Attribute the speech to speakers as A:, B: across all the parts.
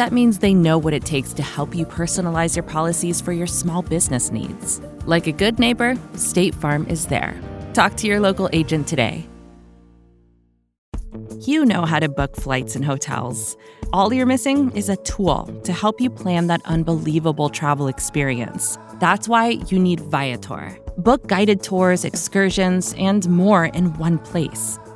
A: That means they know what it takes to help you personalize your policies for your small business needs. Like a good neighbor, State Farm is there. Talk to your local agent today. You know how to book flights and hotels. All you're missing is a tool to help you plan that unbelievable travel experience. That's why you need Viator. Book guided tours, excursions, and more in one place.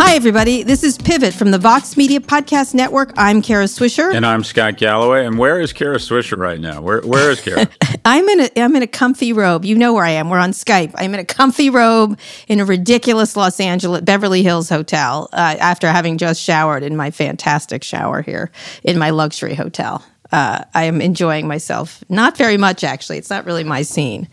B: Hi, everybody. This is Pivot from the Vox Media Podcast Network. I'm Kara Swisher.
C: And I'm Scott Galloway. And where is Kara Swisher right now? Where Where is Kara?
B: I'm in a I'm in a comfy robe. You know where I am. We're on Skype. I'm in a comfy robe in a ridiculous Los Angeles Beverly Hills hotel uh, after having just showered in my fantastic shower here in my luxury hotel uh, I am enjoying myself. Not very much, actually. It's not really my scene,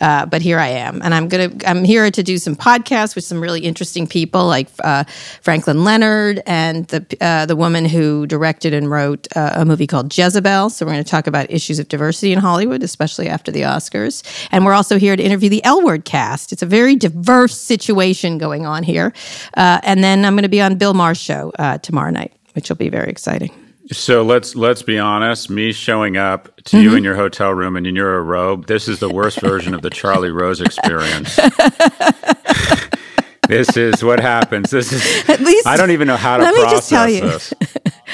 B: uh, but here I am, and I'm gonna. I'm here to do some podcasts with some really interesting people, like uh, Franklin Leonard and the uh, the woman who directed and wrote uh, a movie called Jezebel. So we're going to talk about issues of diversity in Hollywood, especially after the Oscars. And we're also here to interview the L Word cast. It's a very diverse situation going on here. Uh, and then I'm going to be on Bill Maher's show tomorrow night, which will be very exciting.
C: So let's let's be honest. Me showing up to mm-hmm. you in your hotel room and in your robe. This is the worst version of the Charlie Rose experience. this is what happens. This is. At least I don't even know how to let process me just tell you.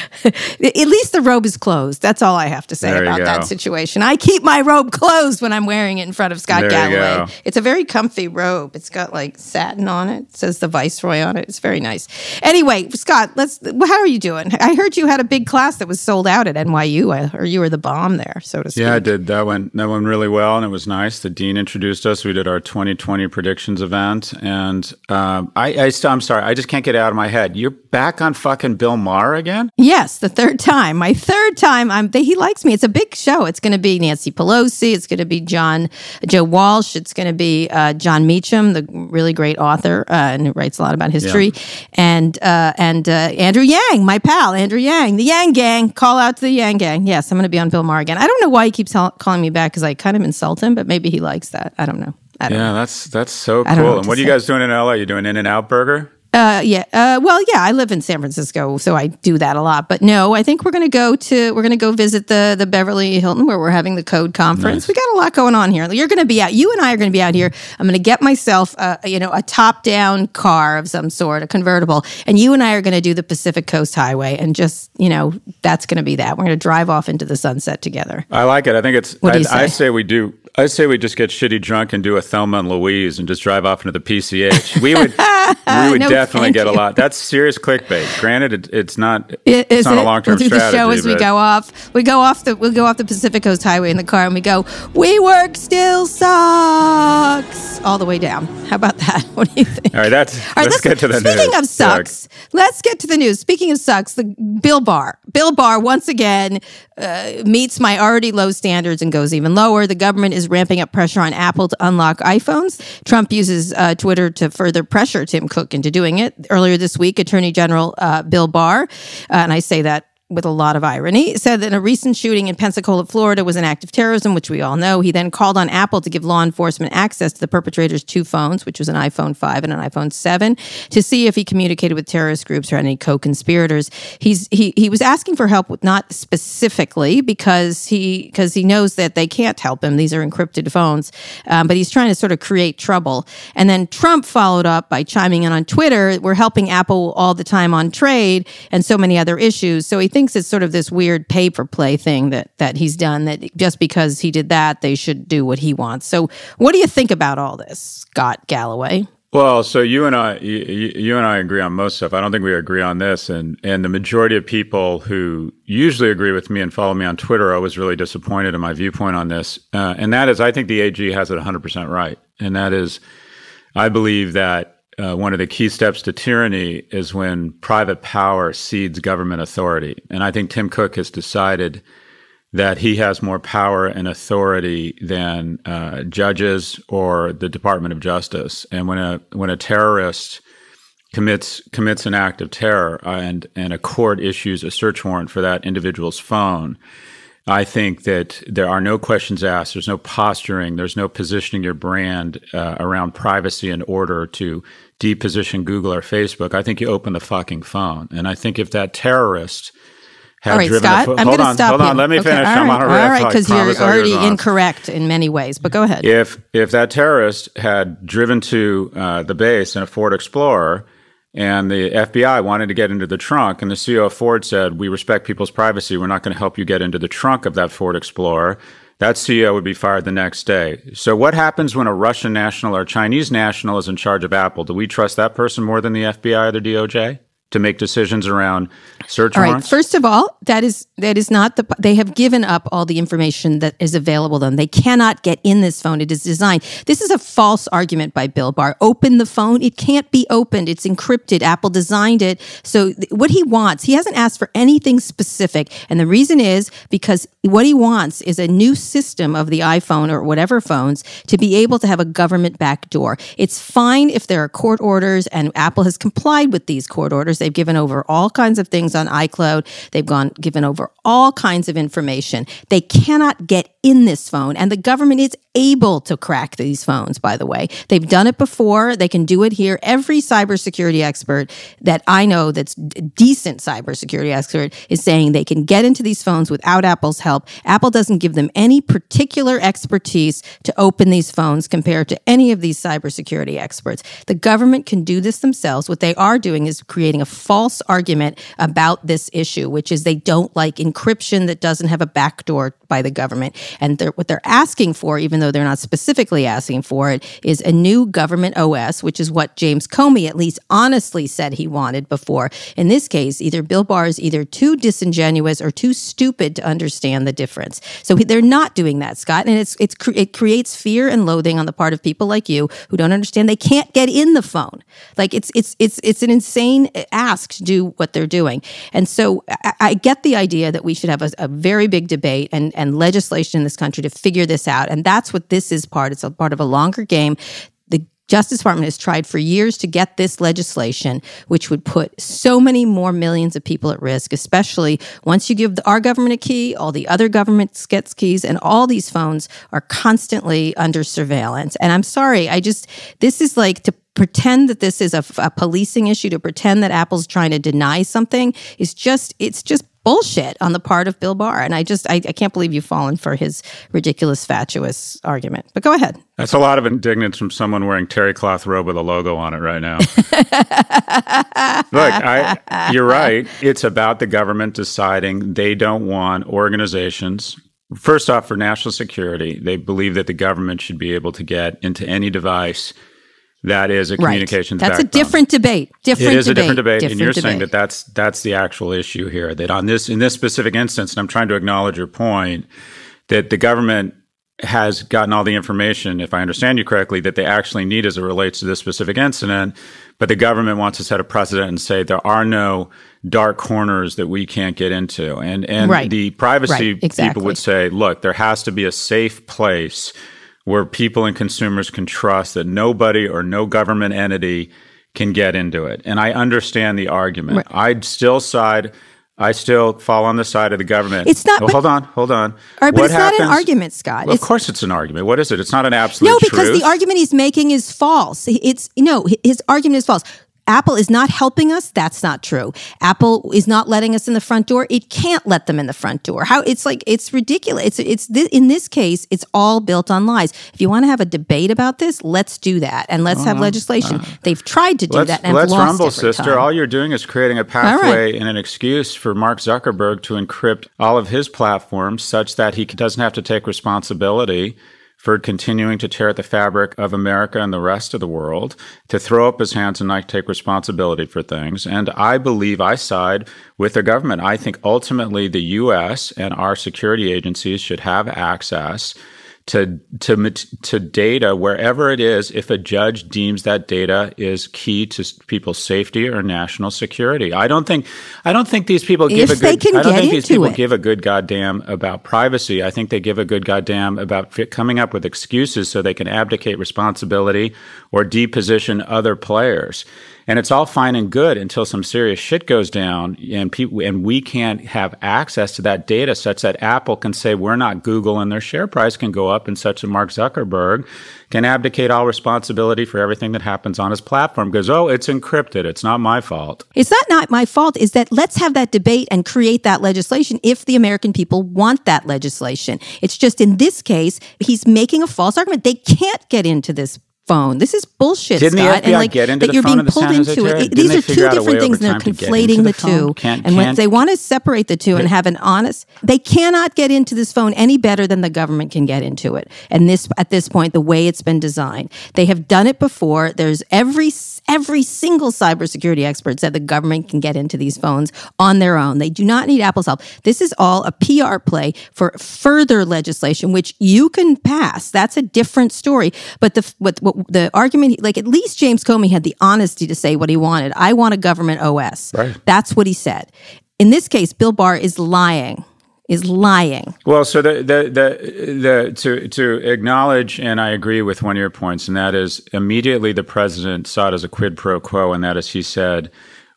B: At least the robe is closed. That's all I have to say there about that situation. I keep my robe closed when I'm wearing it in front of Scott there Galloway. It's a very comfy robe. It's got like satin on it. it. says the Viceroy on it. It's very nice. Anyway, Scott, let's. How are you doing? I heard you had a big class that was sold out at NYU, or you were the bomb there, so to speak.
C: Yeah, I did. That went that went really well, and it was nice. The dean introduced us. We did our 2020 predictions event, and um, I, I still, I'm sorry, I just can't get out of my head. You're back on fucking Bill Maher again?
B: Yes, the third time. My third time. I'm. He likes me. It's a big show. It's going to be Nancy Pelosi. It's going to be John Joe Walsh. It's going to be uh, Jon Meacham, the really great author uh, and who writes a lot about history, yeah. and uh, and uh, Andrew Yang, my pal, Andrew Yang, the Yang Gang. Call out to the Yang Gang. Yes, I'm going to be on Bill Maher again. I don't know why he keeps calling me back because I kind of insult him, but maybe he likes that. I don't know. I don't
C: yeah,
B: know.
C: that's that's so cool. And what are you guys doing in LA? You doing In-N-Out Burger?
B: Uh, yeah. Uh, well, yeah. I live in San Francisco, so I do that a lot. But no, I think we're going to go to we're going to go visit the the Beverly Hilton where we're having the Code conference. Nice. We got a lot going on here. You're going to be out. You and I are going to be out here. I'm going to get myself, a, you know, a top down car of some sort, a convertible, and you and I are going to do the Pacific Coast Highway, and just you know, that's going to be that. We're going to drive off into the sunset together.
C: I like it. I think it's. What do you say? I say we do I say we just get shitty drunk and do a Thelma and Louise and just drive off into the PCH. We would, we would no, definitely get you. a lot. That's serious clickbait. Granted, it, it's not. It, it's not it? a long term we'll do
B: the show as we go off. We go off the we'll go off the Pacific Coast Highway in the car and we go. We work still sucks all the way down. How about that? What do you think?
C: All right, that's. All right, let's, let's get to the
B: speaking
C: news.
B: of sucks, let's get to the news. Speaking of sucks, the Bill Barr. Bill Barr once again uh, meets my already low standards and goes even lower. The government is ramping up pressure on Apple to unlock iPhones. Trump uses uh, Twitter to further pressure Tim Cook into doing it. Earlier this week, Attorney General uh, Bill Barr, uh, and I say that with a lot of irony, said that a recent shooting in Pensacola, Florida was an act of terrorism, which we all know. He then called on Apple to give law enforcement access to the perpetrator's two phones, which was an iPhone 5 and an iPhone 7, to see if he communicated with terrorist groups or any co-conspirators. He's he he was asking for help with not specifically because he because he knows that they can't help him. These are encrypted phones, um, but he's trying to sort of create trouble. And then Trump followed up by chiming in on Twitter, "We're helping Apple all the time on trade and so many other issues." So he thinks thinks it's sort of this weird pay for play thing that that he's done. That just because he did that, they should do what he wants. So, what do you think about all this, Scott Galloway?
C: Well, so you and I, you, you, and I agree on most stuff. I don't think we agree on this, and and the majority of people who usually agree with me and follow me on Twitter are always really disappointed in my viewpoint on this. Uh, and that is, I think the AG has it 100 percent right, and that is, I believe that uh, one of the key steps to tyranny is when private power cedes government authority, and I think Tim Cook has decided that he has more power and authority than uh, judges or the Department of Justice. And when a when a terrorist commits commits an act of terror and and a court issues a search warrant for that individual's phone, I think that there are no questions asked. There's no posturing. There's no positioning your brand uh, around privacy in order to deposition Google or Facebook. I think you open the fucking phone. And I think if that terrorist
B: all right, Scott, i am going to stop
C: hold
B: you.
C: on. Let me
B: okay,
C: finish.
B: All right,
C: all
B: right, because you're already incorrect in many ways. But go ahead.
C: If if that terrorist had driven to uh, the base in a Ford Explorer, and the FBI wanted to get into the trunk, and the CEO of Ford said, "We respect people's privacy. We're not going to help you get into the trunk of that Ford Explorer." That CEO would be fired the next day. So, what happens when a Russian national or Chinese national is in charge of Apple? Do we trust that person more than the FBI or the DOJ? To make decisions around search
B: all
C: warrants?
B: Right. First of all, that is that is not the they have given up all the information that is available to them. They cannot get in this phone. It is designed. This is a false argument by Bill Barr. Open the phone. It can't be opened. It's encrypted. Apple designed it. So th- what he wants, he hasn't asked for anything specific. And the reason is because what he wants is a new system of the iPhone or whatever phones to be able to have a government backdoor. It's fine if there are court orders and Apple has complied with these court orders They've given over all kinds of things on iCloud. They've gone given over all kinds of information. They cannot get in this phone, and the government is able to crack these phones, by the way. They've done it before. They can do it here. Every cybersecurity expert that I know that's decent cybersecurity expert is saying they can get into these phones without Apple's help. Apple doesn't give them any particular expertise to open these phones compared to any of these cybersecurity experts. The government can do this themselves. What they are doing is creating a false argument about this issue, which is they don't like encryption that doesn't have a backdoor by the government. And they're, what they're asking for, even though they're not specifically asking for it, is a new government OS, which is what James Comey at least honestly said he wanted before. In this case, either Bill Barr is either too disingenuous or too stupid to understand the difference. So they're not doing that, Scott. And it's, it's, it creates fear and loathing on the part of people like you who don't understand they can't get in the phone. Like it's, it's, it's, it's an insane ask to do what they're doing. And so I, I get the idea that we should have a, a very big debate and, and legislation in this country to figure this out. And that's what this is part. It's a part of a longer game. The Justice Department has tried for years to get this legislation, which would put so many more millions of people at risk, especially once you give the, our government a key, all the other governments gets keys, and all these phones are constantly under surveillance. And I'm sorry, I just, this is like to pretend that this is a, a, policing issue to pretend that apple's trying to deny something is just it's just bullshit on the part of Bill Barr. And I just, I, I, can't believe you've fallen for his ridiculous, fatuous argument. But go ahead.
C: That's a lot of indignance from someone wearing terry cloth robe with a logo on it right now. Look, I, you're right. It's about the government deciding they don't want organizations. First off, for national security, they believe that the government should be able to get into any device that is a communications
B: right. That's
C: backbone.
B: a different debate. Different
C: it is
B: debate.
C: a different debate,
B: different
C: and you're
B: debate.
C: saying that that's that's the actual issue here. That on this in this specific instance, and I'm trying to acknowledge your point that the government has gotten all the information, if I understand you correctly, that they actually need as it relates to this specific incident. But the government wants to set a precedent and say there are no dark corners that we can't get into. And and
B: right.
C: the privacy
B: right. exactly.
C: people would say, look, there has to be a safe place where people and consumers can trust that nobody or no government entity can get into it. And I understand the argument. Right. I'd still side. I still fall on the side of the government.
B: It's not. But,
C: hold on, hold on.
B: All right,
C: what
B: but it's
C: happens,
B: not an argument, Scott.
C: Well, of course, it's an argument. What is it? It's not an absolute.
B: No, because
C: truth.
B: the argument he's making is false. It's no, his argument is false. Apple is not helping us. That's not true. Apple is not letting us in the front door. It can't let them in the front door. How it's like it's ridiculous. It's it's th- in this case, it's all built on lies. If you want to have a debate about this, let's do that and let's have legislation. Uh, They've tried to do that and
C: let's
B: lost
C: rumble, sister.
B: Time.
C: All you're doing is creating a pathway right. and an excuse for Mark Zuckerberg to encrypt all of his platforms such that he doesn't have to take responsibility for continuing to tear at the fabric of America and the rest of the world, to throw up his hands and not take responsibility for things. And I believe I side with the government. I think ultimately the U.S. and our security agencies should have access to to to data wherever it is if a judge deems that data is key to people's safety or national security. I don't think I don't think these people give
B: if
C: a good
B: I
C: don't think these people
B: it.
C: give a good goddamn about privacy. I think they give a good goddamn about coming up with excuses so they can abdicate responsibility or deposition other players and it's all fine and good until some serious shit goes down and people and we can't have access to that data such that Apple can say we're not Google and their share price can go up and such that Mark Zuckerberg can abdicate all responsibility for everything that happens on his platform because oh it's encrypted. It's not my fault.
B: It's not not my fault? Is that let's have that debate and create that legislation if the american people want that legislation. It's just in this case he's making a false argument. They can't get into this phone. This is bullshit,
C: Didn't
B: Scott.
C: And like
B: get
C: into
B: that you're being pulled into
C: it.
B: These are two different things, and they're conflating the, the two.
C: Can't,
B: and
C: when
B: they want to separate the two and have an honest, they cannot get into this phone any better than the government can get into it. And this, at this point, the way it's been designed, they have done it before. There's every every single cybersecurity expert said the government can get into these phones on their own. They do not need Apple's help. This is all a PR play for further legislation, which you can pass. That's a different story. But the what, what the argument, like at least James Comey had the honesty to say what he wanted. I want a government OS.
C: Right.
B: That's what he said. In this case, Bill Barr is lying is lying.
C: Well, so the, the the the to to acknowledge, and I agree with one of your points, and that is immediately the president saw it as a quid pro quo, and that is he said,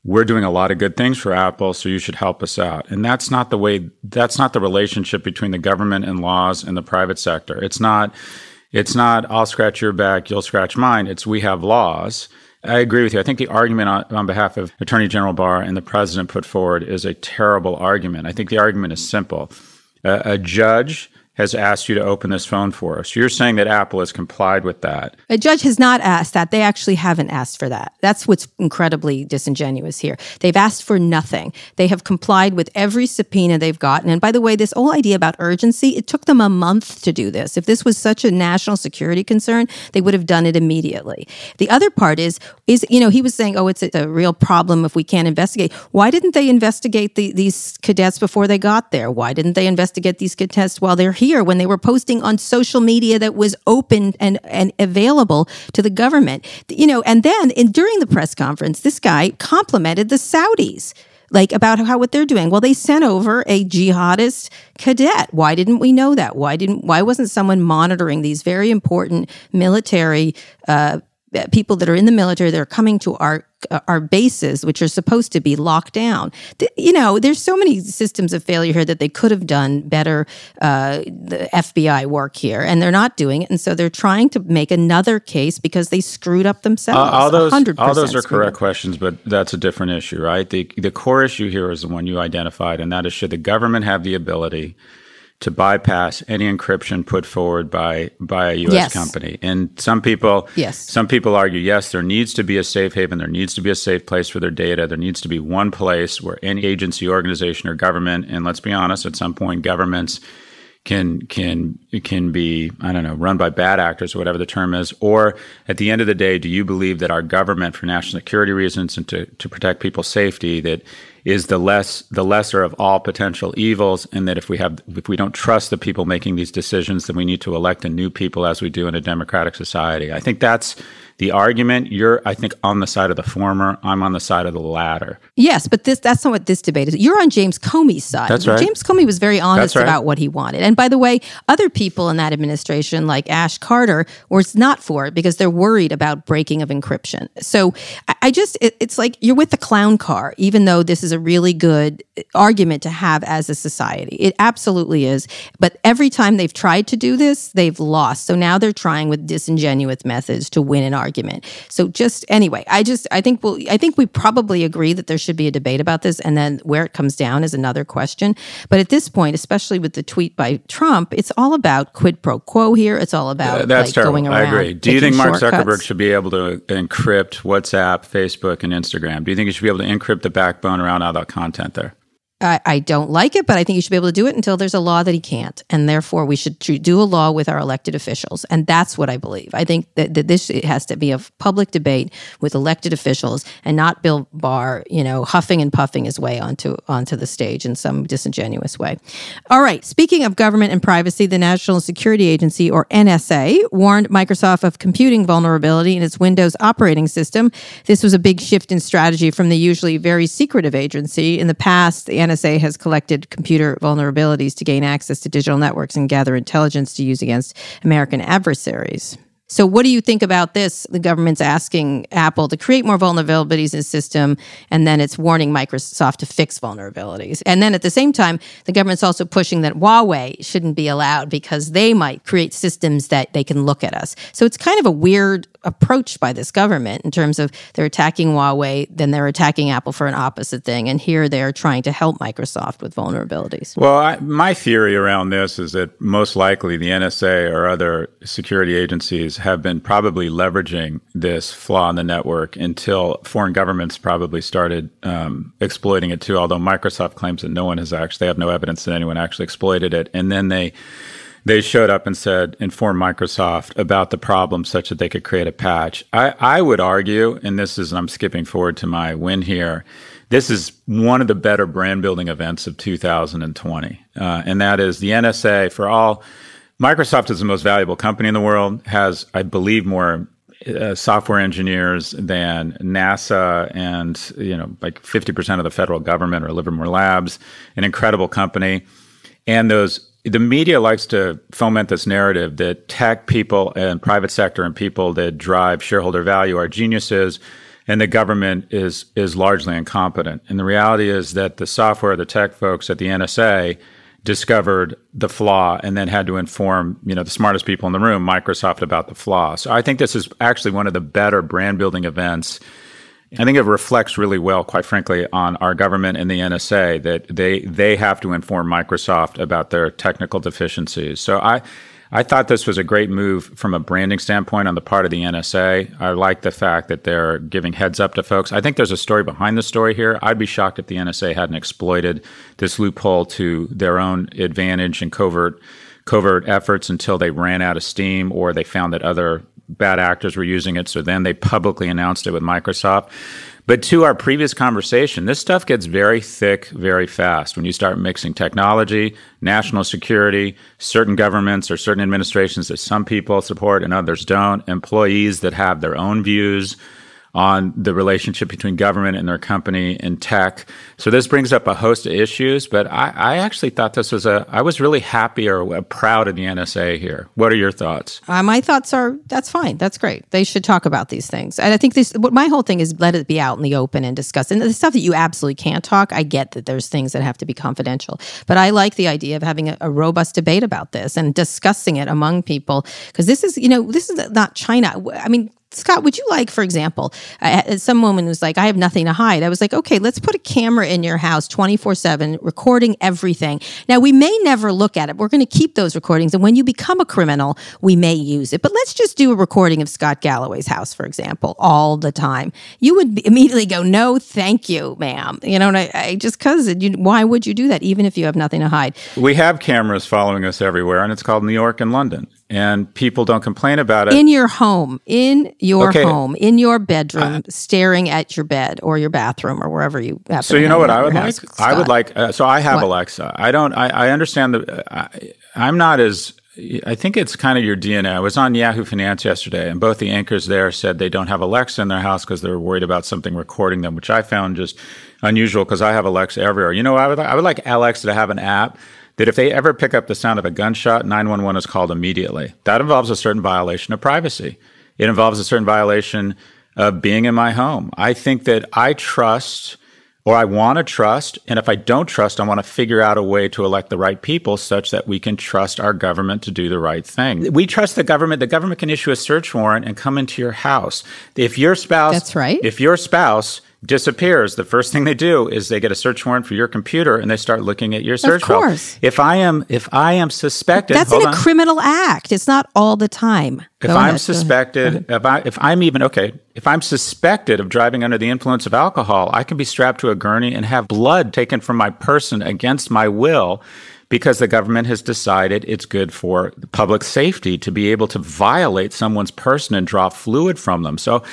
C: "We're doing a lot of good things for Apple, so you should help us out." And that's not the way. That's not the relationship between the government and laws and the private sector. It's not. It's not. I'll scratch your back, you'll scratch mine. It's we have laws I agree with you. I think the argument on, on, behalf of Attorney General Barr and the president put forward is a terrible argument. I think the argument is simple. a judge has asked you to open this phone for us. You're saying that Apple has complied with that.
B: A judge has not asked that. They actually haven't asked for that. That's what's incredibly disingenuous here. They've asked for nothing. They have complied with every subpoena they've gotten. And by the way, this whole idea about urgency, it took them a month to do this. If this was such a national security concern, they would have done it immediately. The other part is, is you know, he was saying, oh, it's a, a real problem if we can't investigate. Why didn't they investigate the, these cadets before they got there? Why didn't they investigate these cadets while they're here when they were posting on social media that was open and, and available to the government. You know, and then in, during the press conference, this guy complimented the Saudis like about how what they're doing. Well, they sent over a jihadist cadet. Why didn't we know that? Why didn't why wasn't someone monitoring these very important military uh, people that are in the military that are coming to our uh, our bases, which are supposed to be locked down. You know, there's so many systems of failure here that they could have done better uh, the FBI work here, and they're not doing it. And so they're trying to make another case because they screwed up themselves. Uh,
C: all those, all those are correct up. questions, but that's a different issue, right? The the core issue here is the one you identified, and that is should the government have the ability to bypass any encryption put forward by by a U.S. Yes. company. And some people,
B: yes.
C: some people argue, yes, there needs to be a safe haven. There needs to be a safe place for their data. There needs to be one place where any agency, organization, or government, and let's be honest, at some point, governments can can can be I don't know run by bad actors or whatever the term is? Or at the end of the day do you believe that our government for national security reasons and to, to protect people's safety that is the less the lesser of all potential evils and that if we have if we don't trust the people making these decisions then we need to elect a new people as we do in a democratic society? I think that's the argument you're i think on the side of the former i'm on the side of the latter.
B: Yes but this that's not what this debate is. You're on james comey's side.
C: That's right.
B: james comey was very honest
C: right.
B: about what he wanted. And by the way other people in that administration like ash carter was not for it because they're worried about breaking of encryption. So i, I just it, it's like you're with the clown car even though this is a really good uh, argument to have as a society. It absolutely is. But every time they've tried to do this they've lost. So now they're trying with disingenuous methods to win an argument. So just anyway, I just I think we'll I think we probably agree that there should be a debate about this, and then where it comes down is another question. But at this point, especially with the tweet by Trump, it's all about quid pro quo here. It's all about
C: uh, that's
B: like,
C: terrible.
B: going around.
C: I agree. Do you think Mark
B: shortcuts.
C: Zuckerberg should be able to encrypt WhatsApp, Facebook, and Instagram? Do you think he should be able to encrypt the backbone around all that content there?
B: I, I, don't like it, but I think he should be able to do it until there's a law that he can't. And therefore, we should do a law with our elected officials. And that's what I believe. I think that, that this has to be a public debate with elected officials and not Bill Barr, you know, huffing and puffing his way onto, onto the stage in some disingenuous way. All right. Speaking of government and privacy, the National Security Agency, or NSA, warned Microsoft of computing vulnerability in its Windows operating system. This was a big shift in strategy from the usually very secretive agency. In the past, the NSA has collected computer vulnerabilities to gain access to digital networks and gather intelligence to use against American adversaries. So, what do you think about this? The government's asking Apple to create more vulnerabilities in the system, and then it's warning Microsoft to fix vulnerabilities. And then at the same time, the government's also pushing that Huawei shouldn't be allowed because they might create systems that they can look at us. So, it's kind of a weird approach by this government in terms of they're attacking Huawei, then they're attacking Apple for an opposite thing. And here they're trying to help Microsoft with vulnerabilities.
C: Well, I, my theory around this is that most likely the NSA or other security agencies have been probably leveraging this flaw in the network until foreign governments probably started um, exploiting it too. Although Microsoft claims that no one has actually, they have no evidence that anyone actually exploited it. And then they, they showed up and said, inform Microsoft about the problem such that they could create a patch. I, I would argue, and this is, I'm skipping forward to my win here, this is one of the better brand building events of 2020. Uh, and that is the NSA for all. Microsoft is the most valuable company in the world, has, I believe, more uh, software engineers than NASA and, you know, like 50% of the federal government or Livermore Labs, an incredible company. And those the media likes to foment this narrative that tech people and private sector and people that drive shareholder value are geniuses and the government is is largely incompetent. And the reality is that the software, the tech folks at the NSA discovered the flaw and then had to inform, you know, the smartest people in the room, Microsoft about the flaw. So I think this is actually one of the better brand building events I think it reflects really well, quite frankly, on our government and the NSA that they they have to inform Microsoft about their technical deficiencies. So I I thought this was a great move from a branding standpoint on the part of the NSA. I like the fact that they're giving heads up to folks. I think there's a story behind the story here. I'd be shocked if the NSA hadn't exploited this loophole to their own advantage and covert covert efforts until they ran out of steam or they found that other bad actors were using it. So then they publicly announced it with Microsoft. But to our previous conversation, this stuff gets very thick very fast when you start mixing technology, national security, certain governments or certain administrations that some people support and others don't, employees that have their own views on the relationship between government and their company and tech. So this brings up a host of issues, but I, I actually thought this was a, I was really happy or proud of the NSA here. What are your thoughts?
B: Uh, my thoughts are that's fine. That's great. They should talk about these things. And I think this, what my whole thing is let it be out in the open and discuss. And the stuff that you absolutely can't talk, I get that there's things that have to be confidential. But I like the idea of having a, a robust debate about this and discussing it among people because this is, you know, this is not China. I mean, Scott, would you like, for example, uh, some woman was like, I have nothing to hide. I was like, okay, let's put a camera in your house 24 7, recording everything. Now, we may never look at it. We're going to keep those recordings. And when you become a criminal, we may use it. But let's just do a recording of Scott Galloway's house, for example, all the time. You would immediately go, no, thank you, ma'am. You know, I, I just because why would you do that, even if you have nothing to hide?
C: We have cameras following us everywhere, and it's called New York and London and people don't complain about it.
B: In your home, in your okay. home, in your bedroom, uh, staring at your bed or your bathroom or wherever you happen.
C: So you know what I would like? I would like. Uh, so I have what? Alexa. I don't. I, I understand the. I, I'm not as. I think it's kind of your DNA. I was on Yahoo Finance yesterday, and both the anchors there said they don't have Alexa in their house because they're worried about something recording them, which I found just unusual because I have Alexa everywhere. You know, I would I would like Alexa to have an app that if they ever pick up the sound of a gunshot, 911 is called immediately. That involves a certain violation of privacy. It involves a certain violation of being in my home. I think that I trust or I want to trust. And if I don't trust, I want to figure out a way to elect the right people such that we can trust our government to do the right thing. We trust the government. The government can issue a search warrant and come into your house. If your spouse,
B: that's right.
C: If your spouse disappears, the first thing they do is they get a search warrant for your computer and they start looking at your search
B: of course.
C: file. If I am if I am suspected,
B: that's in a
C: on.
B: criminal act. It's not all the time.
C: If Go I'm ahead. suspected, if I if I'm even okay, if I'm suspected of driving under the influence of alcohol, I can be strapped to a gurney and have blood taken from my person against my will because the government has decided it's good for public safety to be able to violate someone's person and draw fluid from them. So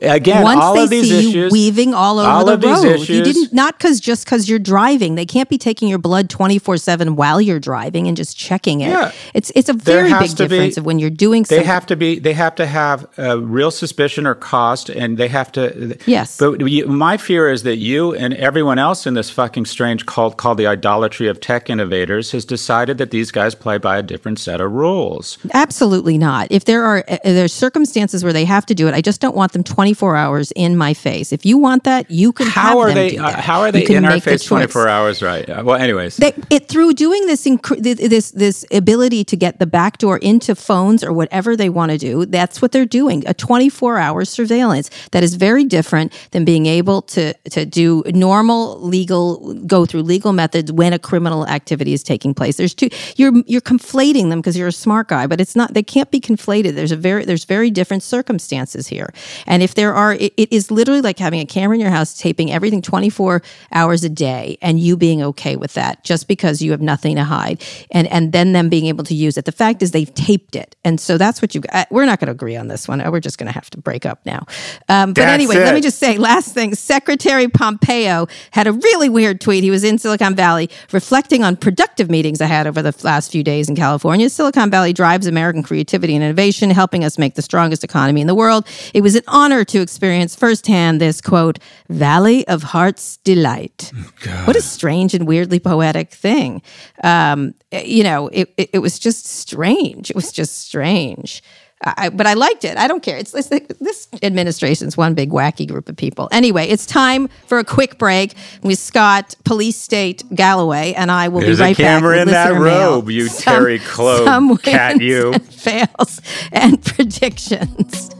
C: again,
B: Once
C: all
B: they
C: of these
B: see
C: issues,
B: you weaving all over
C: all
B: the road,
C: issues,
B: you didn't not because just because you're driving, they can't be taking your blood twenty four seven while you're driving and just checking it.
C: Yeah.
B: It's it's a very big difference be, of when you're doing.
C: They have to be. They have to have a real suspicion or cost, and they have to.
B: Yes.
C: But you, my fear is that you and everyone else in this fucking strange cult called the idolatry of tech innovators has decided that these guys play by a different set of rules.
B: Absolutely not. If there are uh, there's circumstances where they have to do it, I just don't want them 24 hours in my face. If you want that, you can. Have them.
C: How
B: are
C: they?
B: Uh,
C: how are they in our face 24 hours? Right. Uh, well, anyways,
B: they, it through doing this inc- this this ability to get the back door into phones or whatever they want to do. That's what they're doing. A 24 hour surveillance that is very different than being able to to do normal legal go through legal methods when a criminal activity is taking place. There's two. You're you're conflating them because you're a smart guy, but it's not. They can't be conflated. There's a very there's very different circumstances here, and if there are, it, it is literally like having a camera in your house taping everything 24 hours a day, and you being okay with that just because you have nothing to hide, and and then them being able to use it. The fact is they've taped it, and so that's what you. We're not going to agree on this one. We're just going to have to break up now. Um, but
C: that's
B: anyway,
C: it.
B: let me just say last thing. Secretary Pompeo had a really weird tweet. He was in Silicon Valley reflecting on meetings I had over the last few days in California. Silicon Valley drives American creativity and innovation, helping us make the strongest economy in the world. It was an honor to experience firsthand this quote, Valley of Heart's Delight.
C: God.
B: What a strange and weirdly poetic thing. Um, you know, it, it, it was just strange. It was just strange. I, but I liked it. I don't care. It's, it's this administration's one big wacky group of people. Anyway, it's time for a quick break with Scott, Police State Galloway, and I will
C: There's
B: be right
C: a camera
B: back.
C: in that robe,
B: mail.
C: you
B: some,
C: Terry Cloak
B: some
C: cat. You
B: and fails and predictions.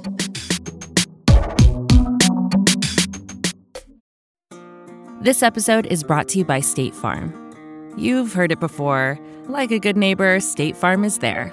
A: This episode is brought to you by State Farm. You've heard it before. Like a good neighbor, State Farm is there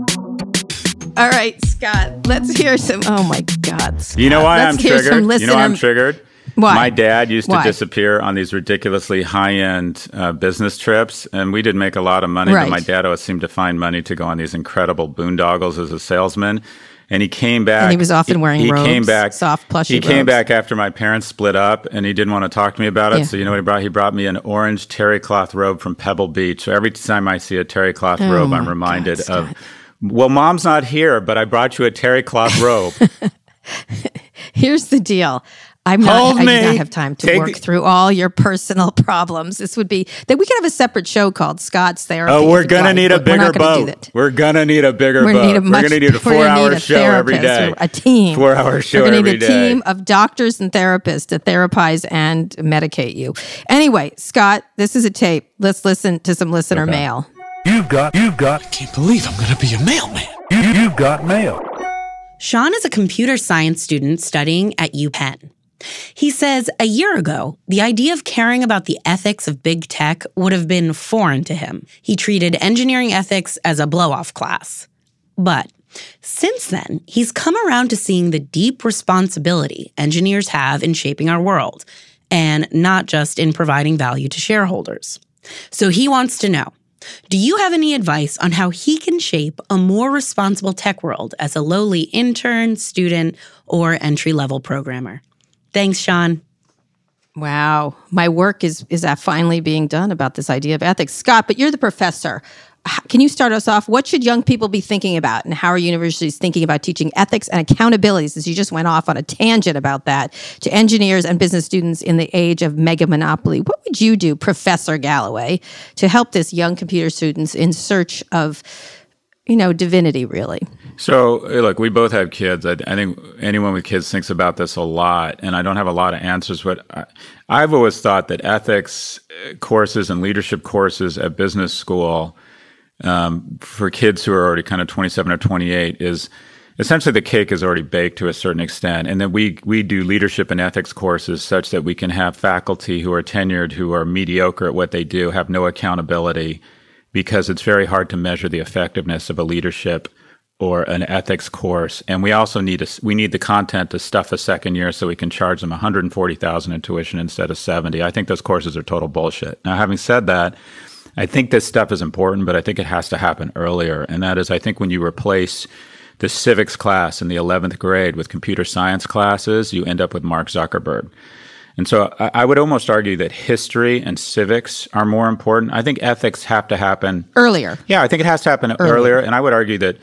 B: All right, Scott, let's hear some. Oh my God. Scott.
C: You know why
B: let's
C: I'm triggered? You know why I'm triggered?
B: Why?
C: My dad used
B: Why?
C: to disappear on these ridiculously high end uh, business trips, and we did make a lot of money.
B: Right.
C: But my dad always seemed to find money to go on these incredible boondoggles as a salesman. And he came back.
B: And he was often wearing
C: he, he
B: robes,
C: came back,
B: soft, plushy
C: He came back after my parents split up, and he didn't want to talk to me about it.
B: Yeah.
C: So you know what he brought? He brought me an orange terry cloth robe from Pebble Beach. So every time I see a terry cloth
B: Oh
C: robe, I'm reminded
B: God,
C: of. Well, mom's not here, but I brought you a terry cloth robe.
B: Here's the deal. I'm not. Hold I me. do not have time to Take work through all your personal problems. This would be that we could have a separate show called Scott's Therapy.
C: Oh, we're gonna need a bigger boat. We're gonna need a bigger we're boat. Need a much, we're gonna need a four-hour show every day.
B: A team.
C: Four-hour show. Every day.
B: We're
C: gonna
B: need a
C: day.
B: team of doctors and therapists to therapize and medicate you. Anyway, Scott, this is a tape. Let's listen to some listener okay. mail.
D: You've got. You've got. I can't believe I'm gonna be a mailman. You, you've got mail.
E: Sean is a computer science student studying at UPenn. He says a year ago, the idea of caring about the ethics of big tech would have been foreign to him. He treated engineering ethics as a blow off class. But since then, he's come around to seeing the deep responsibility engineers have in shaping our world, and not just in providing value to shareholders. So he wants to know do you have any advice on how he can shape a more responsible tech world as a lowly intern, student, or entry level programmer? Thanks, Sean.
B: Wow, my work is is that finally being done about this idea of ethics, Scott. But you're the professor. Can you start us off? What should young people be thinking about, and how are universities thinking about teaching ethics and accountability? Since you just went off on a tangent about that to engineers and business students in the age of mega monopoly, what would you do, Professor Galloway, to help this young computer students in search of you know, divinity, really.
C: So, look, we both have kids. I, I, think anyone with kids thinks about this a lot, and I don't have a lot of answers. But I, have always thought that ethics uh, courses and leadership courses at business school um, for kids who are already kind of 27 or 28 is essentially the cake is already baked to a certain extent. And then we, we do leadership and ethics courses such that we can have faculty who are tenured, who are mediocre at what they do, have no accountability because it's very hard to measure the effectiveness of a leadership or an ethics course. And we also need a, we need the content to stuff a second year so we can charge them 140,000 in tuition instead of 70. I think those courses are total bullshit. Now, having said that, I think this stuff is important, but I think it has to happen earlier. And that is, I think when you replace the civics class in the 11th grade with computer science classes, you end up with Mark Zuckerberg. And so I, I, would almost argue that history and civics are more important. I think ethics have to happen
B: earlier.
C: Yeah, I think it has to happen earlier. earlier. And I would argue that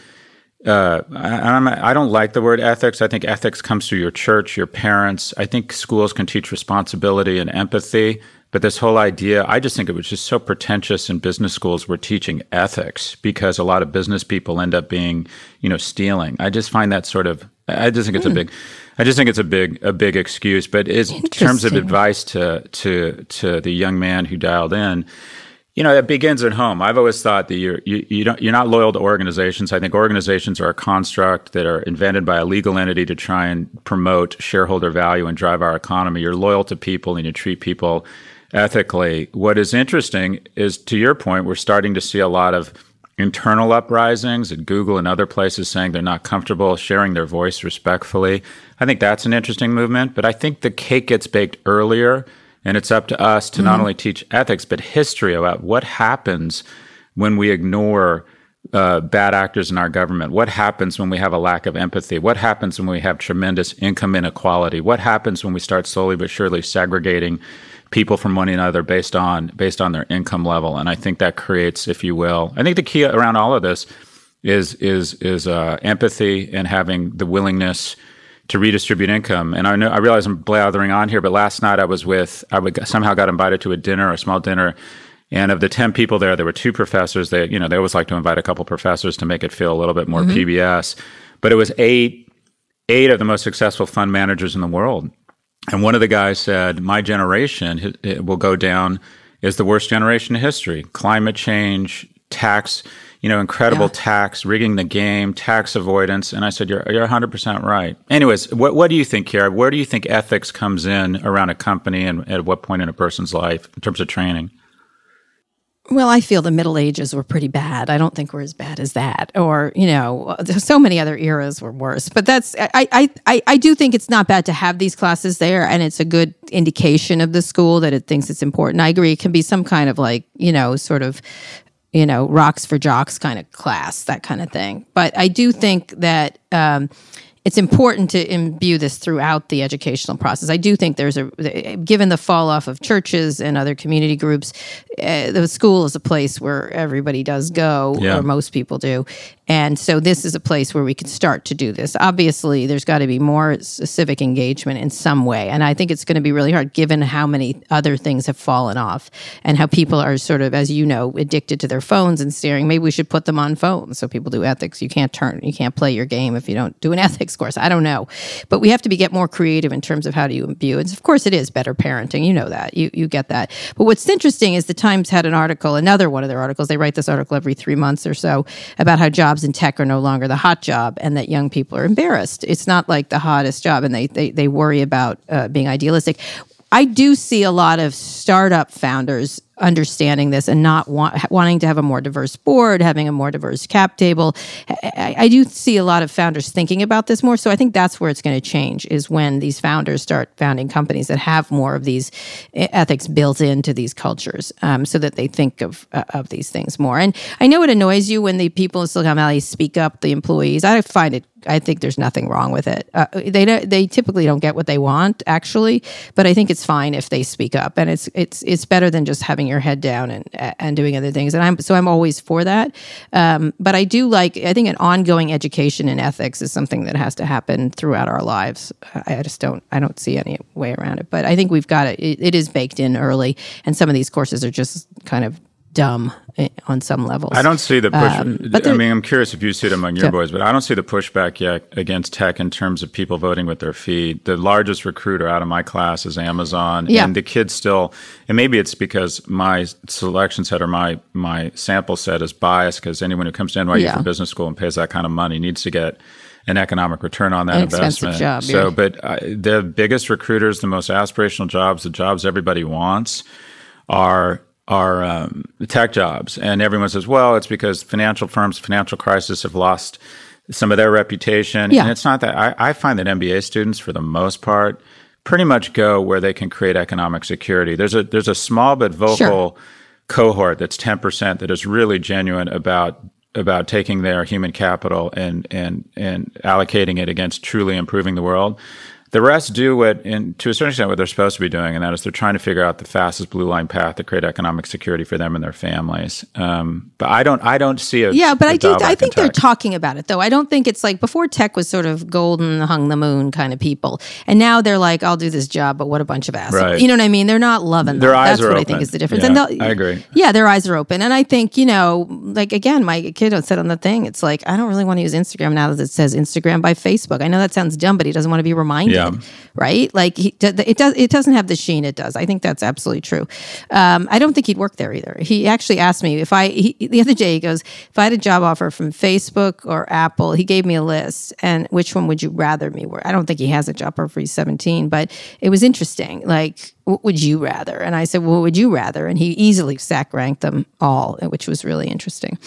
C: uh, I, I, don't like the word ethics. I think ethics comes through your church, your parents. I think schools can teach responsibility and empathy. But this whole idea, I just think it was just so pretentious in business schools. We're teaching ethics because a lot of business people end up being, you know, stealing. I just find that sort of, I just think it's a hmm. big, I just think it's a big a big excuse. But in terms of advice to to to the young man who dialed in, you know, it begins at home. I've always thought that you're you, you don't you're not loyal to organizations. I think organizations are a construct that are invented by a legal entity to try and promote shareholder value and drive our economy. You're loyal to people and you treat people ethically. What is interesting is to your point, we're starting to see a lot of internal uprisings at Google and other places saying they're not comfortable sharing their voice respectfully. I think that's an interesting movement, but I think the cake gets baked earlier, and it's up to us to mm-hmm. not only teach ethics, but history about what happens when we ignore uh, bad actors in our government? What happens when we have a lack of empathy? What happens when we have tremendous income inequality? What happens when we start slowly but surely segregating people from one another based on based on their income level. And I think that creates, if you will, I think the key around all of this is is is uh, empathy and having the willingness to redistribute income. And I know I realize I'm blathering on here, but last night I was with I would, somehow got invited to a dinner, a small dinner. And of the 10 people there, there were two professors. They, you know, they always like to invite a couple professors to make it feel a little bit more mm-hmm. PBS. But it was eight, eight of the most successful fund managers in the world. And one of the guys said, My generation will go down as the worst generation in history. Climate change, tax, you know, incredible yeah. tax, rigging the game, tax avoidance. And I said, You're, you're 100% right. Anyways, what, what do you think, Kara? Where do you think ethics comes in around a company and at what point in a person's life in terms of training?
B: Well, I feel the Middle Ages were pretty bad. I don't think we're as bad as that. Or, you know, so many other eras were worse. But that's, I, I, I do think it's not bad to have these classes there. And it's a good indication of the school that it thinks it's important. I agree. It can be some kind of like, you know, sort of, you know, rocks for jocks kind of class, that kind of thing. But I do think that, um, it's important to imbue this throughout the educational process. I do think there's a, given the fall off of churches and other community groups, uh, the school is a place where everybody does go, yeah. or most people do. And so this is a place where we can start to do this. Obviously, there's got to be more civic engagement in some way. And I think it's going to be really hard given how many other things have fallen off and how people are sort of, as you know, addicted to their phones and staring. Maybe we should put them on phones so people do ethics. You can't turn, you can't play your game if you don't do an ethics course. I don't know. But we have to be get more creative in terms of how do you imbue. And of course, it is better parenting. You know that. You, you get that. But what's interesting is the Times had an article, another one of their articles. They write this article every three months or so about how jobs in tech are no longer the hot job and that young people are embarrassed. It's not like the hottest job and they, they, they worry about uh, being idealistic. I do see a lot of startup founders understanding this and not want, wanting to have a more diverse board, having a more diverse cap table. I, I, do see a lot of founders thinking about this more. So I think that's where it's going to change is when these founders start founding companies that have more of these ethics built into these cultures um, so that they think of, uh, of these things more. And I know it annoys you when the people in Silicon Valley speak up the employees. I find it I think there's nothing wrong with it. Uh, they they typically don't get what they want actually, but I think it's fine if they speak up, and it's it's it's better than just having your head down and and doing other things. And I'm so I'm always for that. Um, but I do like I think an ongoing education in ethics is something that has to happen throughout our lives. I, just don't I don't see any way around it. But I think we've got it. It is baked in early, and some of these courses are just kind of dumb eh, on some levels.
C: I don't see the push. Um, but I mean, I'm curious if you see it among your boys, but I don't see the pushback yet against tech in terms of people voting with their feet. The largest recruiter out of my class is Amazon, yeah. and the kids still. And maybe it's because my selection set or my my sample set is biased because anyone who comes to NYU yeah. for business school and pays that kind of money needs to get an economic return on that
B: an
C: investment.
B: Job,
C: so, yeah. but uh, the biggest recruiters, the most aspirational jobs, the jobs everybody wants, are are um, tech jobs. And everyone says, well, it's because financial firms, financial crisis have lost some of their reputation. Yeah. And it's not that. I, I find that MBA students, for the most part, pretty much go where they can create economic security. There's a there's a small but vocal sure. cohort that's 10% that is really genuine about about taking their human capital and and and allocating it against truly improving the world. The rest do what, in, to a certain extent, what they're supposed to be doing, and that is they're trying to figure out the fastest blue line path to create economic security for them and their families. Um, but I don't, I don't see a
B: yeah. But I do, I think they're talking about it though. I don't think it's like before tech was sort of golden hung the moon kind of people, and now they're like, I'll do this job, but what a bunch of assholes. Right. You know what I mean? They're not loving
C: their
B: them.
C: eyes
B: That's are
C: what
B: open. I think is the difference.
C: Yeah, and I agree.
B: Yeah, their eyes are open, and I think you know, like again, my kid said on the thing, it's like I don't really want to use Instagram now that it says Instagram by Facebook. I know that sounds dumb, but he doesn't want to be reminded, yeah. Right? right? Like he, it does. It doesn't have the sheen it does. I think that's absolutely true. Um, I don't think he'd work there either. He actually asked me if I he, the other day. He goes, if I had a job offer from Facebook or Apple, he gave me a list, and which one would you rather me work? I don't think he has a job offer. for He's seventeen, but it was interesting. Like what would you rather? And I said, well, what would you rather? And he easily stack ranked them all, which was really interesting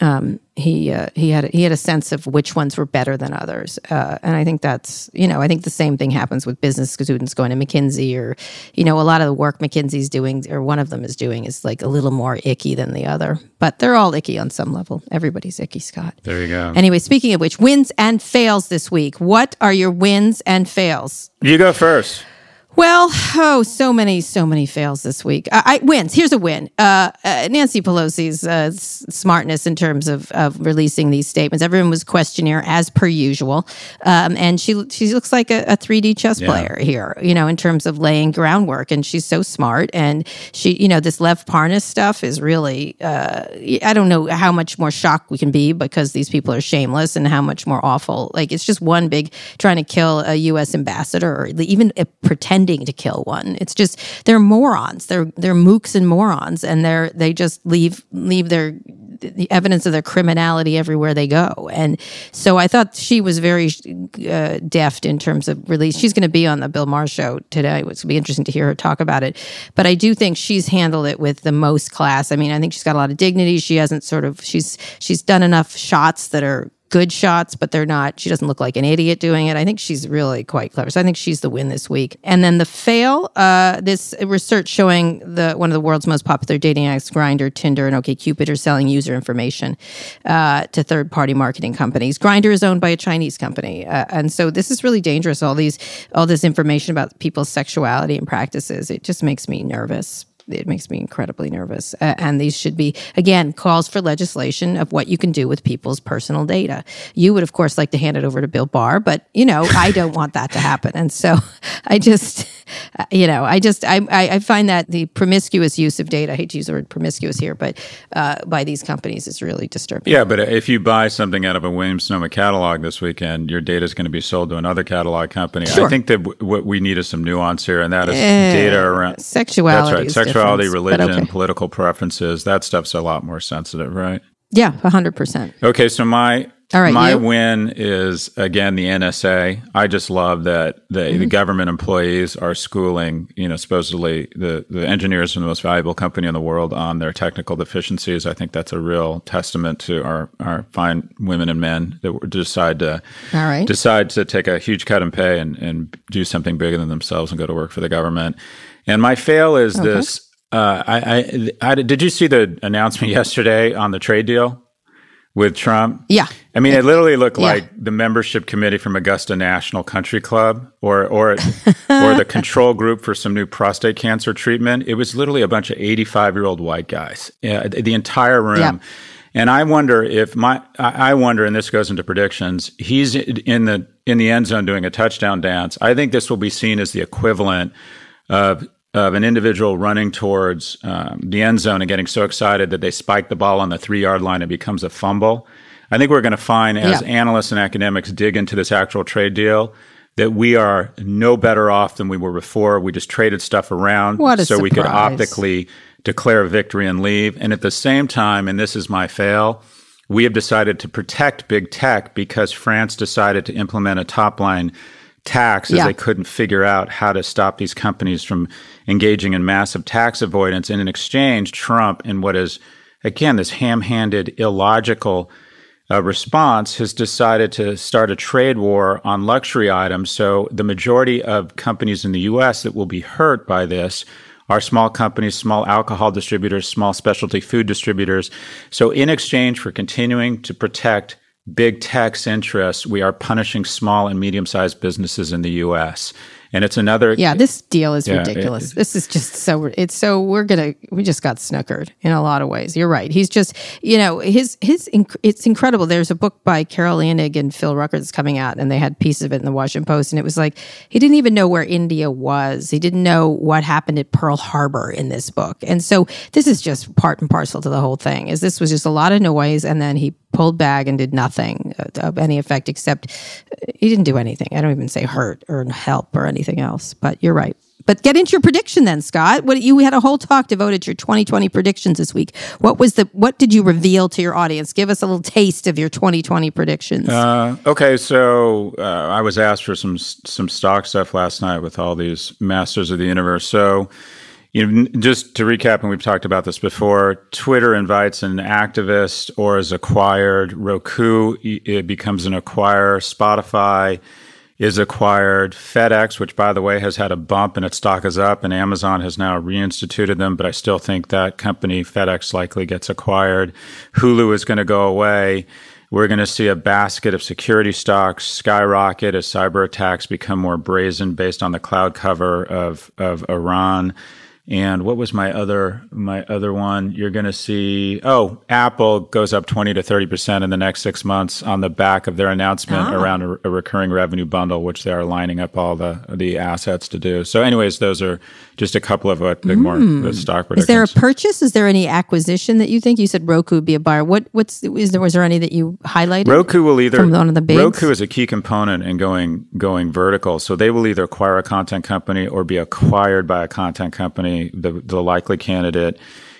B: um, he uh, he had he had a sense of which ones were better than others, uh, and I think that's you know I think the same thing happens with business students going to McKinsey or you know a lot of the work McKinsey's doing or one of them is doing is like a little more icky than the other, but they're all icky on some level. Everybody's icky, Scott.
C: There you go.
B: Anyway, speaking of which, wins and fails this week. What are your wins and fails?
C: You go first.
B: Well, oh, so many, so many fails this week. I, I wins. Here's a win. Uh, uh, Nancy Pelosi's uh, s- smartness in terms of, of releasing these statements. Everyone was questioning her as per usual, um, and she she looks like a, a 3D chess yeah. player here. You know, in terms of laying groundwork, and she's so smart. And she, you know, this Lev Parnas stuff is really. Uh, I don't know how much more shocked we can be because these people are shameless, and how much more awful. Like it's just one big trying to kill a U.S. ambassador or even a pretend pretending to kill one. It's just they're morons. They're they're mooks and morons, and they're they just leave leave their the evidence of their criminality everywhere they go. And so I thought she was very uh, deft in terms of release. She's going to be on the Bill Maher show today. It's going to be interesting to hear her talk about it. But I do think she's handled it with the most class. I mean, I think she's got a lot of dignity. She hasn't sort of she's she's done enough shots that are good shots, but they're not. She doesn't look like an idiot doing it. I think she's really quite clever. So I think she's the win this week. And then the fail, uh, this research showing the one of the world's most popular dating apps, Grindr, Tinder, and OkCupid are selling user information uh, to third party marketing companies. Grindr is owned by a Chinese company, uh, and so this is really dangerous. All these all this information about people's sexuality and practices. It just makes me nervous it makes me incredibly nervous. Uh, and these should be again calls for legislation of what you can do with people's personal data. You would, of course, like to hand it over to Bill Barr, but you know I don't want that to happen. And so I just, you know, I just I I find that the promiscuous use of data. I hate to use the word promiscuous here, but uh, by these companies is really disturbing.
C: Yeah, but if you buy something out of a Williams Sonoma catalog this weekend, your data is going to be sold to another catalog company. Sure. I think that w- what we need is some nuance here, and that is uh, data around
B: sexuality.
C: That's right, sexuality, religion, okay. political preferences. That stuff's a lot more sensitive, right?
B: Yeah, hundred percent.
C: Okay, so my all right, my you? win is again the NSA. I just love that the, mm-hmm. the government employees are schooling, you know, supposedly the, the engineers from the most valuable company in the world on their technical deficiencies. I think that's a real testament to our, our fine women and men that decide to
B: All right.
C: decide to take a huge cut in pay and, and do something bigger than themselves and go to work for the government. And my fail is okay. this. Uh, I, I, I, did you see the announcement yesterday on the trade deal? with Trump.
B: Yeah.
C: I mean, it literally looked yeah. like the membership committee from Augusta National Country Club or or or the control group for some new prostate cancer treatment. It was literally a bunch of 85-year-old white guys. Yeah, the entire room. Yeah. And I wonder if my I wonder and this goes into predictions, he's in the in the end zone doing a touchdown dance. I think this will be seen as the equivalent of of an individual running towards um, the end zone and getting so excited that they spike the ball on the three yard line and becomes a fumble. I think we're going to find as yeah. analysts and academics dig into this actual trade deal that we are no better off than we were before. We just traded stuff around
B: so
C: surprise.
B: we
C: could optically declare victory and leave. And at the same time, and this is my fail, we have decided to protect big tech because France decided to implement a top line tax as yeah. they couldn't figure out how to stop these companies from engaging in massive tax avoidance. And in exchange, Trump, in what is, again, this ham handed, illogical uh, response, has decided to start a trade war on luxury items. So the majority of companies in the US that will be hurt by this are small companies, small alcohol distributors, small specialty food distributors. So in exchange for continuing to protect big tech's interests, we are punishing small and medium sized businesses in the US. And it's another.
B: Yeah, this deal is yeah, ridiculous. It, this is just so. It's so we're gonna. We just got snookered in a lot of ways. You're right. He's just. You know, his his. It's incredible. There's a book by Carol Leonnig and Phil Rucker that's coming out, and they had pieces of it in the Washington Post, and it was like he didn't even know where India was. He didn't know what happened at Pearl Harbor in this book, and so this is just part and parcel to the whole thing. Is this was just a lot of noise, and then he pulled back and did nothing of any effect except uh, he didn't do anything. I don't even say hurt or help or anything else. But you're right. But get into your prediction then, Scott. What you had a whole talk devoted to your 2020 predictions this week. What was the what did you reveal to your audience? Give us a little taste of your 2020 predictions. Uh,
C: okay, so uh, I was asked for some some stock stuff last night with all these masters of the universe. So you know, just to recap, and we've talked about this before, Twitter invites an activist or is acquired. Roku it becomes an acquirer. Spotify is acquired. FedEx, which by the way has had a bump and its stock is up, and Amazon has now reinstituted them, but I still think that company, FedEx, likely gets acquired. Hulu is going to go away. We're going to see a basket of security stocks skyrocket as cyber attacks become more brazen based on the cloud cover of, of Iran. And what was my other my other one? You're going to see oh, Apple goes up 20 to 30% in the next 6 months on the back of their announcement ah. around a, a, recurring revenue bundle which they are lining up all the the assets to do. So anyways, those are just a couple of what the mm. more the stock predictions.
B: Is there a purchase? Is there any acquisition that you think you said Roku would be a buyer? What what's is there was there any that you highlighted?
C: Roku will either from one of the bigs? Roku is a key component in going going vertical. So they will either acquire a content company or be acquired by a content company the the likely candidate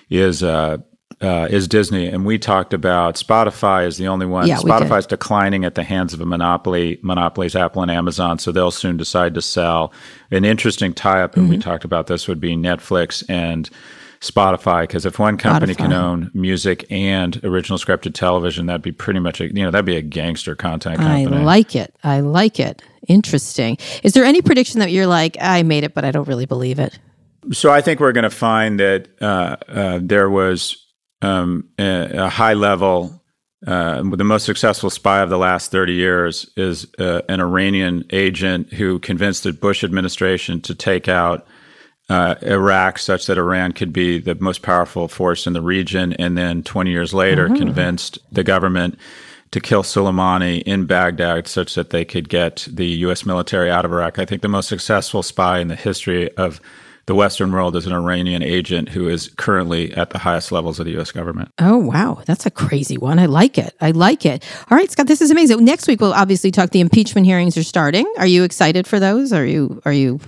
C: is uh, uh, is Disney, and we talked about Spotify is the only one.
B: Yeah,
C: Spotify is declining at the hands of a monopoly. Monopolies Apple and Amazon, so they'll soon decide to sell. An interesting tie-up, and mm-hmm. we talked about this, would be Netflix and Spotify. Because if one company Spotify. can own music and original scripted television, that'd be pretty much a you know that'd be a gangster content company.
B: I like it. I like it. Interesting. Is there any prediction that you're like, I made it, but I don't really believe it?
C: So I think we're going to find that uh, uh, there was um, a, a, high level. Uh, the most successful spy of the last 30 years is uh, an Iranian agent who convinced the Bush administration to take out uh, Iraq such that Iran could be the most powerful force in the region, and then 20 years later mm-hmm. convinced the government to kill Soleimani in Baghdad such that they could get the U.S. military out of Iraq. I think the most successful spy in the history of the Western world is an Iranian agent who is currently at the highest levels of the U.S. government.
B: Oh, wow. That's a crazy one. I like it. I like it. All right, Scott, this is amazing. Next week, we'll obviously talk. The impeachment hearings are starting. Are you excited for those? Are you, are you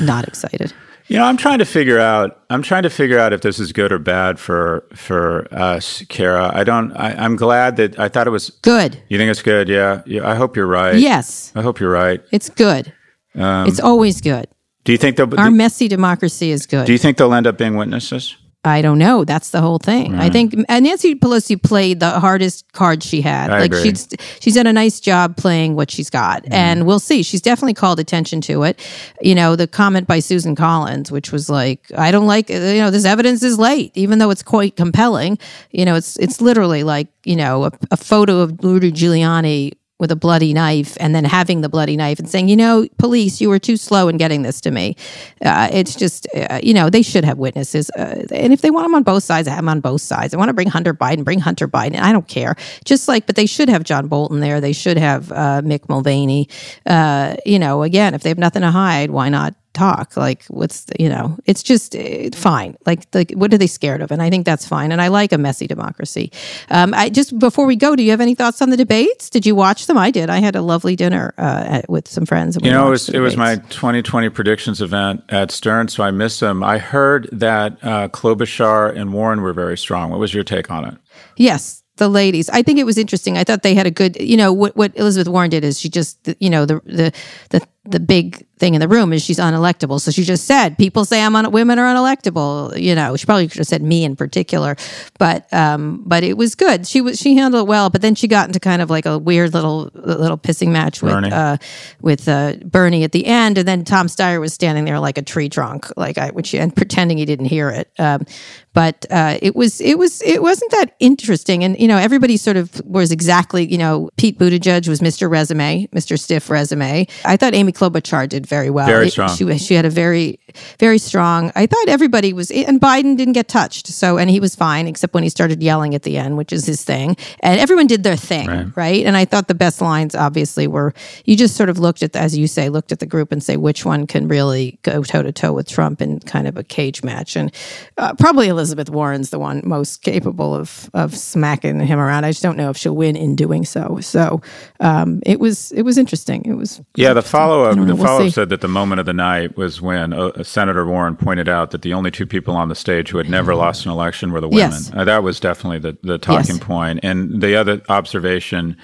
B: not excited?
C: You know, I'm trying to figure out. I'm trying to figure out if this is good or bad for for us, Kara. I don't. I, am glad that I thought it was
B: good.
C: You think it's good? Yeah. yeah I hope you're right.
B: Yes.
C: I hope you're right.
B: It's good. Um, it's always good.
C: Do you think they'll,
B: our messy democracy is good?
C: Do you think they'll end up being witnesses?
B: I don't know. That's the whole thing. Right. I think Nancy Pelosi played the hardest card she had.
C: I
B: like
C: agree.
B: she's she's done a nice job playing what she's got, mm. and we'll see. She's definitely called attention to it. You know, the comment by Susan Collins, which was like, "I don't like you know this evidence is late, even though it's quite compelling." You know, it's it's literally like you know a, a photo of Rudy Giuliani with a bloody knife and then having the bloody knife and saying, you know, police, you were too slow in getting this to me. Uh, it's just, uh, you know, they should have witnesses. Uh, and if they want them on both sides, I have them on both sides. I want to bring Hunter Biden, bring Hunter Biden. I don't care. Just like, but they should have John Bolton there. They should have uh, Mick Mulvaney. Uh, you know, again, if they have nothing to hide, why not talk like what's you know it's just uh, fine. Like like what are they scared of? And i think that's fine and i like a messy democracy. Um, i just before we go do you have any thoughts on the debates? Did you watch them? I did. I had a lovely dinner uh, at, with some friends
C: you know it was it was my 2020 predictions event at stern so i missed them. I heard that uh, klobuchar and warren were very strong. What was your take on it?
B: Yes the ladies. I think it was interesting. I thought they had a good, you know, what, what Elizabeth Warren did is she just, you know, the, the, the, the big thing in the room is she's unelectable. So she just said, people say I'm on women are unelectable. You know, she probably could have said me in particular, but, um, but it was good. She was, she handled it well, but then she got into kind of like a weird little, little pissing match with,
C: Bernie.
B: uh, with, uh, Bernie at the end. And then Tom Steyer was standing there like a tree trunk, like I, which, and pretending he didn't hear it. Um, but, uh, it was, it was, it wasn't that interesting. And, you know, everybody sort of was exactly, you know, Pete Buttigieg was Mr. Resume, Mr. Stiff Resume. I thought Amy Klobuchar did very well.
C: Very strong.
B: She, she had a very, very strong. I thought everybody was, and Biden didn't get touched. So, and he was fine, except when he started yelling at the end, which is his thing. And everyone did their thing, right? right? And I thought the best lines, obviously, were you just sort of looked at, the, as you say, looked at the group and say which one can really go toe to toe with Trump in kind of a cage match. And uh, probably Elizabeth Warren's the one most capable of of smacking him around. I just don't know if she'll win in doing so. So um, it was it was interesting. It was
C: yeah. The follow up the we'll follow up said that the moment of the night was when uh, Senator Warren pointed out that the only two people on the stage who had never lost an election were the women.
B: Yes.
C: Uh, that was definitely the the talking yes. point. And the other observation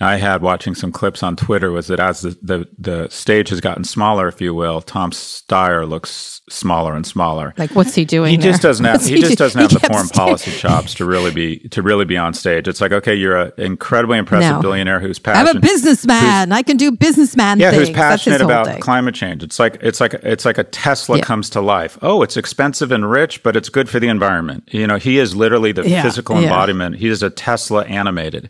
C: I had watching some clips on Twitter was that as the, the, the stage has gotten smaller, if you will, Tom Steyer looks smaller and smaller.
B: Like what's he doing?
C: He
B: there?
C: just doesn't have he, he just doesn't have the foreign policy chops to really be to really be on stage. It's like okay, you're an incredibly impressive no. billionaire who's passionate.
B: I'm a businessman. I can do businessman.
C: Yeah,
B: things.
C: who's passionate about climate change. It's like it's like it's like a Tesla yeah. comes to life. Oh, it's expensive and rich, but it's good for the environment. You know, he is literally the yeah. physical yeah. embodiment. He is a Tesla animated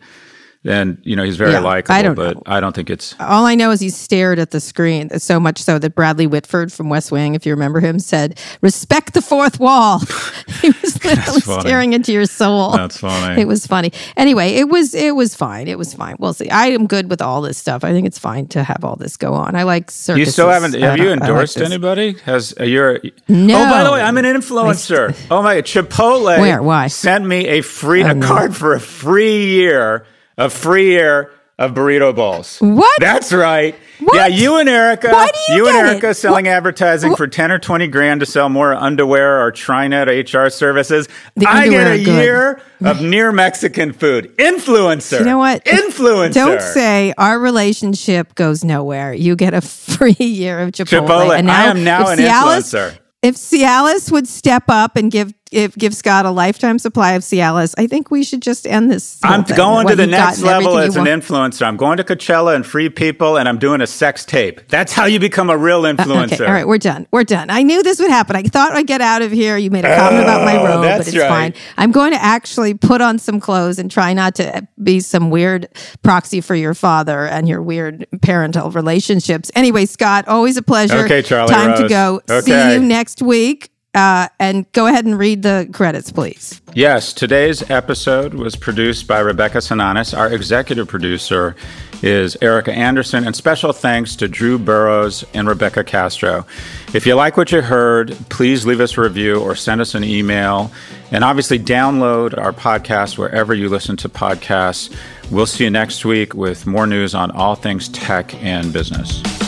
C: and you know he's very yeah, likable. I don't but know. I don't think it's.
B: All I know is he stared at the screen so much so that Bradley Whitford from West Wing, if you remember him, said, "Respect the fourth wall." he was literally staring into your soul.
C: That's funny.
B: It was funny. Anyway, it was it was fine. It was fine. We'll see. I am good with all this stuff. I think it's fine to have all this go on. I like circuses.
C: You still haven't? Have you endorsed like anybody? Has uh, you're?
B: No.
C: Oh, by the way, I'm an influencer. oh my! Chipotle.
B: Where? Why?
C: Sent me a free a card for a free year a free year of burrito bowls.
B: What?
C: That's right.
B: What?
C: Yeah, you and Erica.
B: You,
C: you and Erica
B: it?
C: selling
B: what?
C: advertising what? for ten or twenty grand to sell more underwear or Trinet HR services.
B: The
C: I get a year of near Mexican food. Influencer.
B: You know what?
C: Influencer.
B: Don't say our relationship goes nowhere. You get a free year of Chipotle.
C: Chipotle.
B: And now,
C: I am now an
B: Cialis,
C: influencer
B: if Cialis would step up and give if, give Scott a lifetime supply of Cialis, I think we should just end this.
C: I'm going to the next level as an influencer. I'm going to Coachella and Free People, and I'm doing a sex tape. That's how you become a real uh, influencer.
B: Okay, all right, we're done. We're done. I knew this would happen. I thought I'd get out of here. You made a comment about my
C: Oh,
B: robe, but it's
C: right.
B: fine. I'm going to actually put on some clothes and try not to be some weird proxy for your father and your weird parental relationships. Anyway, Scott, always a pleasure.
C: Okay, Charlie
B: Time to
C: Rose.
B: go. See you next week. Uh, and go ahead and read the credits, please.
C: Yes, today's episode was produced by Rebecca Sananis. Our executive producer is Erica Anderson, and special thanks to Drew Burrows and Rebecca Castro. If you like what you heard, please leave us a review or send us an email. And obviously, download our podcast wherever you listen to podcasts. We'll see you next week with more news on all things tech and business.